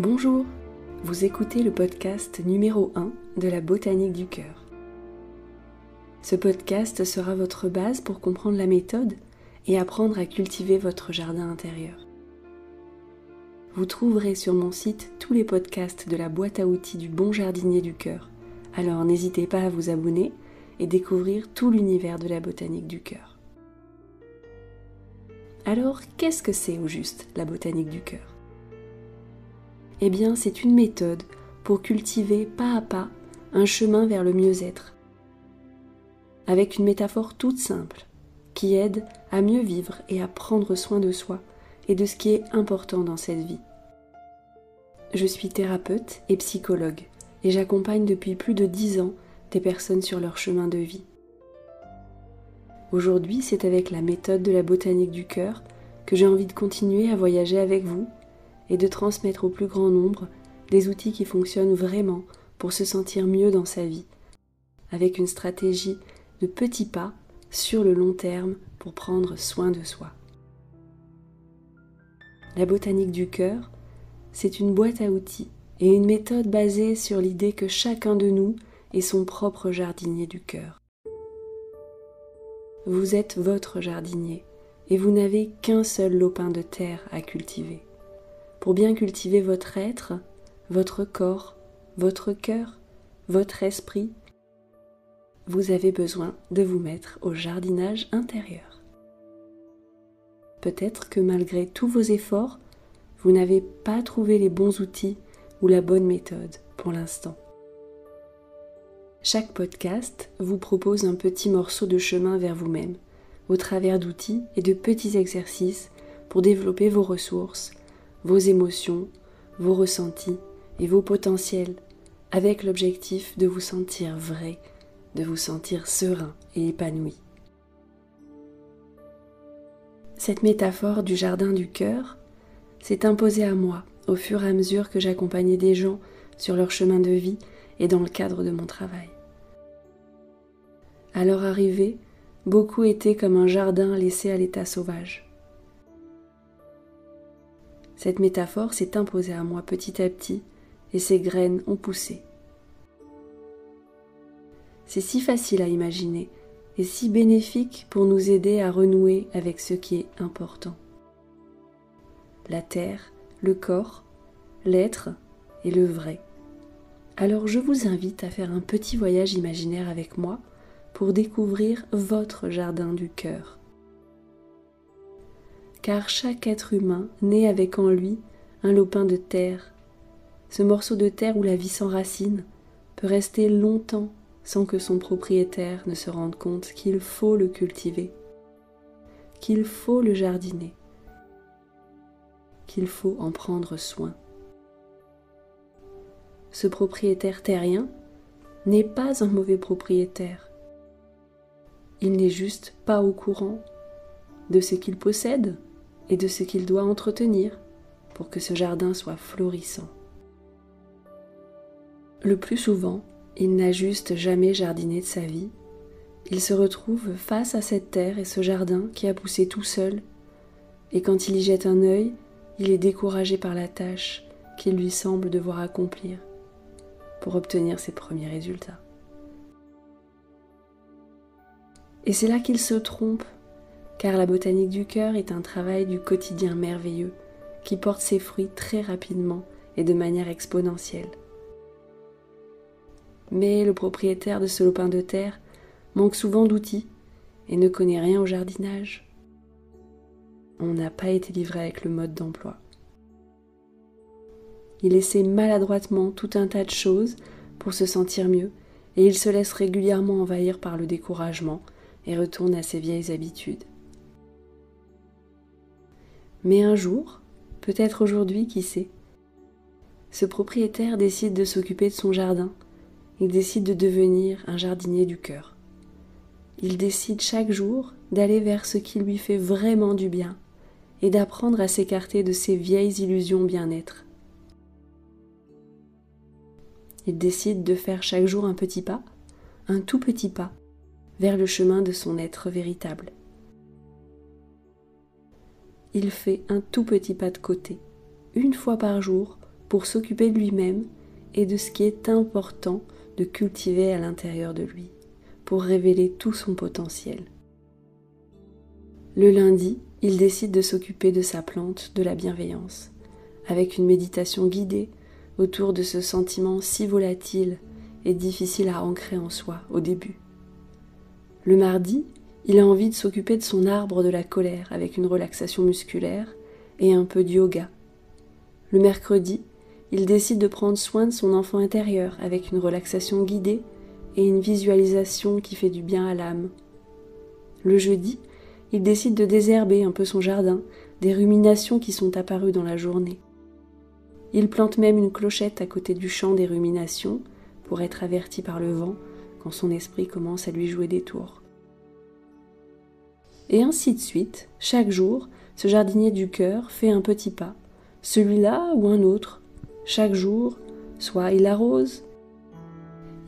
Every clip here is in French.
Bonjour, vous écoutez le podcast numéro 1 de la botanique du cœur. Ce podcast sera votre base pour comprendre la méthode et apprendre à cultiver votre jardin intérieur. Vous trouverez sur mon site tous les podcasts de la boîte à outils du bon jardinier du cœur, alors n'hésitez pas à vous abonner et découvrir tout l'univers de la botanique du cœur. Alors, qu'est-ce que c'est au juste la botanique du cœur? Eh bien c'est une méthode pour cultiver pas à pas un chemin vers le mieux-être. Avec une métaphore toute simple, qui aide à mieux vivre et à prendre soin de soi et de ce qui est important dans cette vie. Je suis thérapeute et psychologue et j'accompagne depuis plus de dix ans des personnes sur leur chemin de vie. Aujourd'hui, c'est avec la méthode de la botanique du cœur que j'ai envie de continuer à voyager avec vous et de transmettre au plus grand nombre des outils qui fonctionnent vraiment pour se sentir mieux dans sa vie, avec une stratégie de petits pas sur le long terme pour prendre soin de soi. La botanique du cœur, c'est une boîte à outils et une méthode basée sur l'idée que chacun de nous est son propre jardinier du cœur. Vous êtes votre jardinier et vous n'avez qu'un seul lopin de terre à cultiver pour bien cultiver votre être, votre corps, votre cœur, votre esprit, vous avez besoin de vous mettre au jardinage intérieur. Peut-être que malgré tous vos efforts, vous n'avez pas trouvé les bons outils ou la bonne méthode pour l'instant. Chaque podcast vous propose un petit morceau de chemin vers vous-même, au travers d'outils et de petits exercices pour développer vos ressources vos émotions, vos ressentis et vos potentiels avec l'objectif de vous sentir vrai, de vous sentir serein et épanoui. Cette métaphore du jardin du cœur s'est imposée à moi au fur et à mesure que j'accompagnais des gens sur leur chemin de vie et dans le cadre de mon travail. À leur arrivée, beaucoup étaient comme un jardin laissé à l'état sauvage. Cette métaphore s'est imposée à moi petit à petit et ses graines ont poussé. C'est si facile à imaginer et si bénéfique pour nous aider à renouer avec ce qui est important. La terre, le corps, l'être et le vrai. Alors je vous invite à faire un petit voyage imaginaire avec moi pour découvrir votre jardin du cœur car chaque être humain naît avec en lui un lopin de terre, ce morceau de terre où la vie s'enracine peut rester longtemps sans que son propriétaire ne se rende compte qu'il faut le cultiver, qu'il faut le jardiner, qu'il faut en prendre soin. Ce propriétaire terrien n'est pas un mauvais propriétaire. Il n'est juste pas au courant de ce qu'il possède et de ce qu'il doit entretenir pour que ce jardin soit florissant. Le plus souvent, il n'a juste jamais jardiné de sa vie. Il se retrouve face à cette terre et ce jardin qui a poussé tout seul, et quand il y jette un œil, il est découragé par la tâche qu'il lui semble devoir accomplir pour obtenir ses premiers résultats. Et c'est là qu'il se trompe car la botanique du cœur est un travail du quotidien merveilleux qui porte ses fruits très rapidement et de manière exponentielle. Mais le propriétaire de ce lopin de terre manque souvent d'outils et ne connaît rien au jardinage. On n'a pas été livré avec le mode d'emploi. Il essaie maladroitement tout un tas de choses pour se sentir mieux et il se laisse régulièrement envahir par le découragement et retourne à ses vieilles habitudes. Mais un jour, peut-être aujourd'hui, qui sait, ce propriétaire décide de s'occuper de son jardin. Il décide de devenir un jardinier du cœur. Il décide chaque jour d'aller vers ce qui lui fait vraiment du bien et d'apprendre à s'écarter de ses vieilles illusions bien-être. Il décide de faire chaque jour un petit pas, un tout petit pas, vers le chemin de son être véritable il fait un tout petit pas de côté, une fois par jour, pour s'occuper de lui-même et de ce qui est important de cultiver à l'intérieur de lui, pour révéler tout son potentiel. Le lundi, il décide de s'occuper de sa plante de la bienveillance, avec une méditation guidée autour de ce sentiment si volatile et difficile à ancrer en soi au début. Le mardi, il a envie de s'occuper de son arbre de la colère avec une relaxation musculaire et un peu de yoga. Le mercredi, il décide de prendre soin de son enfant intérieur avec une relaxation guidée et une visualisation qui fait du bien à l'âme. Le jeudi, il décide de désherber un peu son jardin, des ruminations qui sont apparues dans la journée. Il plante même une clochette à côté du champ des ruminations pour être averti par le vent quand son esprit commence à lui jouer des tours. Et ainsi de suite, chaque jour, ce jardinier du cœur fait un petit pas, celui-là ou un autre, chaque jour, soit il arrose,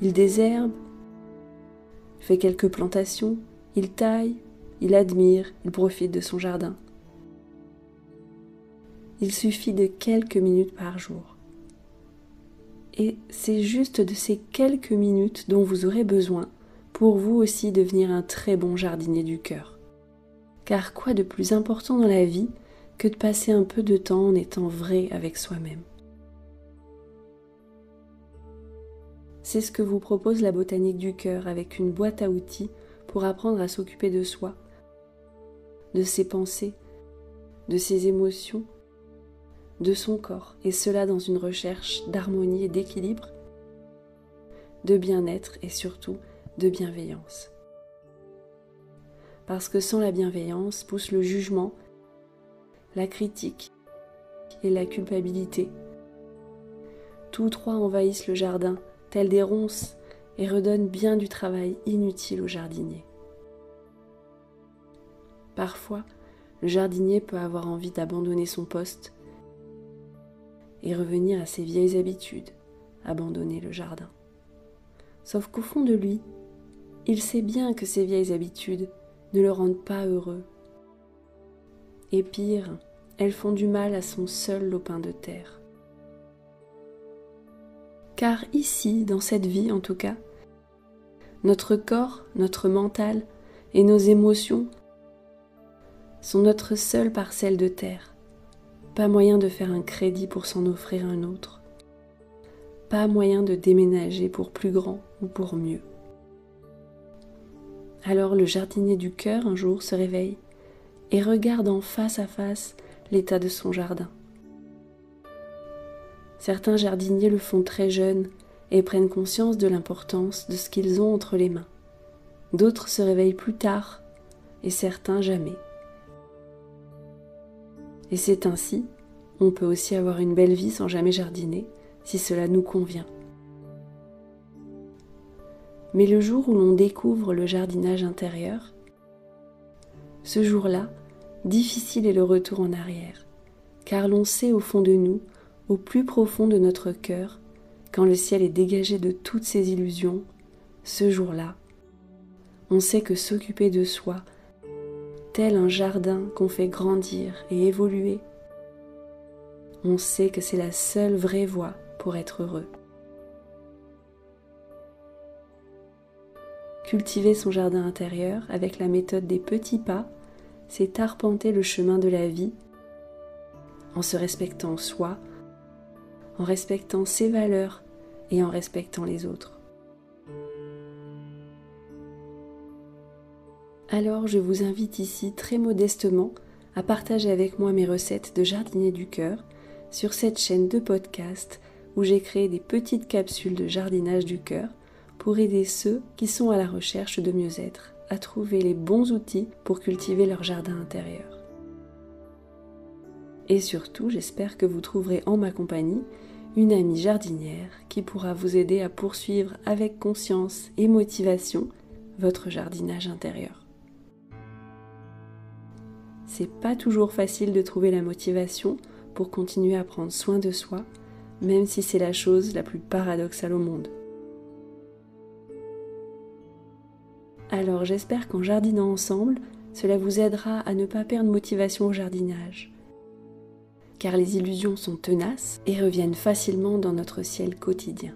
il désherbe, fait quelques plantations, il taille, il admire, il profite de son jardin. Il suffit de quelques minutes par jour. Et c'est juste de ces quelques minutes dont vous aurez besoin pour vous aussi devenir un très bon jardinier du cœur. Car quoi de plus important dans la vie que de passer un peu de temps en étant vrai avec soi-même C'est ce que vous propose la botanique du cœur avec une boîte à outils pour apprendre à s'occuper de soi, de ses pensées, de ses émotions, de son corps, et cela dans une recherche d'harmonie et d'équilibre, de bien-être et surtout de bienveillance. Parce que sans la bienveillance pousse le jugement, la critique et la culpabilité. Tous trois envahissent le jardin tels des ronces, et redonnent bien du travail inutile au jardinier. Parfois, le jardinier peut avoir envie d'abandonner son poste et revenir à ses vieilles habitudes, abandonner le jardin. Sauf qu'au fond de lui, il sait bien que ces vieilles habitudes ne le rendent pas heureux. Et pire, elles font du mal à son seul lopin de terre. Car ici, dans cette vie en tout cas, notre corps, notre mental et nos émotions sont notre seule parcelle de terre. Pas moyen de faire un crédit pour s'en offrir un autre. Pas moyen de déménager pour plus grand ou pour mieux. Alors le jardinier du cœur un jour se réveille et regarde en face à face l'état de son jardin. Certains jardiniers le font très jeunes et prennent conscience de l'importance de ce qu'ils ont entre les mains. D'autres se réveillent plus tard et certains jamais. Et c'est ainsi, on peut aussi avoir une belle vie sans jamais jardiner, si cela nous convient. Mais le jour où l'on découvre le jardinage intérieur, ce jour-là, difficile est le retour en arrière, car l'on sait au fond de nous au plus profond de notre cœur, quand le ciel est dégagé de toutes ces illusions, ce jour-là, on sait que s'occuper de soi, tel un jardin qu'on fait grandir et évoluer, on sait que c'est la seule vraie voie pour être heureux. Cultiver son jardin intérieur avec la méthode des petits pas, c'est arpenter le chemin de la vie en se respectant soi, en respectant ses valeurs et en respectant les autres. Alors je vous invite ici très modestement à partager avec moi mes recettes de jardinier du cœur sur cette chaîne de podcast où j'ai créé des petites capsules de jardinage du cœur pour aider ceux qui sont à la recherche de mieux-être à trouver les bons outils pour cultiver leur jardin intérieur. Et surtout, j'espère que vous trouverez en ma compagnie une amie jardinière qui pourra vous aider à poursuivre avec conscience et motivation votre jardinage intérieur. C'est pas toujours facile de trouver la motivation pour continuer à prendre soin de soi, même si c'est la chose la plus paradoxale au monde. Alors j'espère qu'en jardinant ensemble, cela vous aidera à ne pas perdre motivation au jardinage car les illusions sont tenaces et reviennent facilement dans notre ciel quotidien.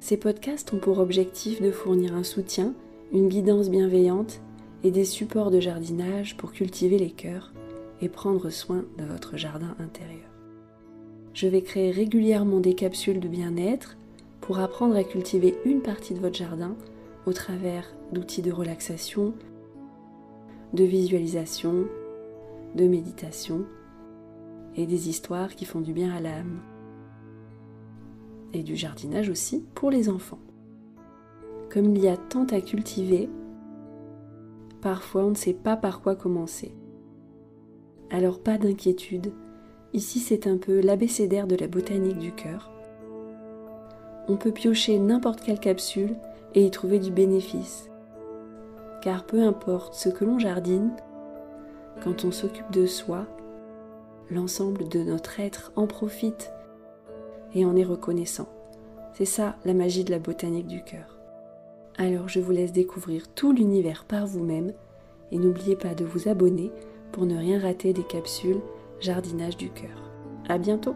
Ces podcasts ont pour objectif de fournir un soutien, une guidance bienveillante et des supports de jardinage pour cultiver les cœurs et prendre soin de votre jardin intérieur. Je vais créer régulièrement des capsules de bien-être pour apprendre à cultiver une partie de votre jardin au travers d'outils de relaxation, de visualisation, de méditation et des histoires qui font du bien à l'âme. Et du jardinage aussi pour les enfants. Comme il y a tant à cultiver, parfois on ne sait pas par quoi commencer. Alors pas d'inquiétude, ici c'est un peu l'abécédaire de la botanique du cœur. On peut piocher n'importe quelle capsule et y trouver du bénéfice. Car peu importe ce que l'on jardine, quand on s'occupe de soi, l'ensemble de notre être en profite et en est reconnaissant. C'est ça la magie de la botanique du cœur. Alors je vous laisse découvrir tout l'univers par vous-même et n'oubliez pas de vous abonner pour ne rien rater des capsules Jardinage du cœur. À bientôt!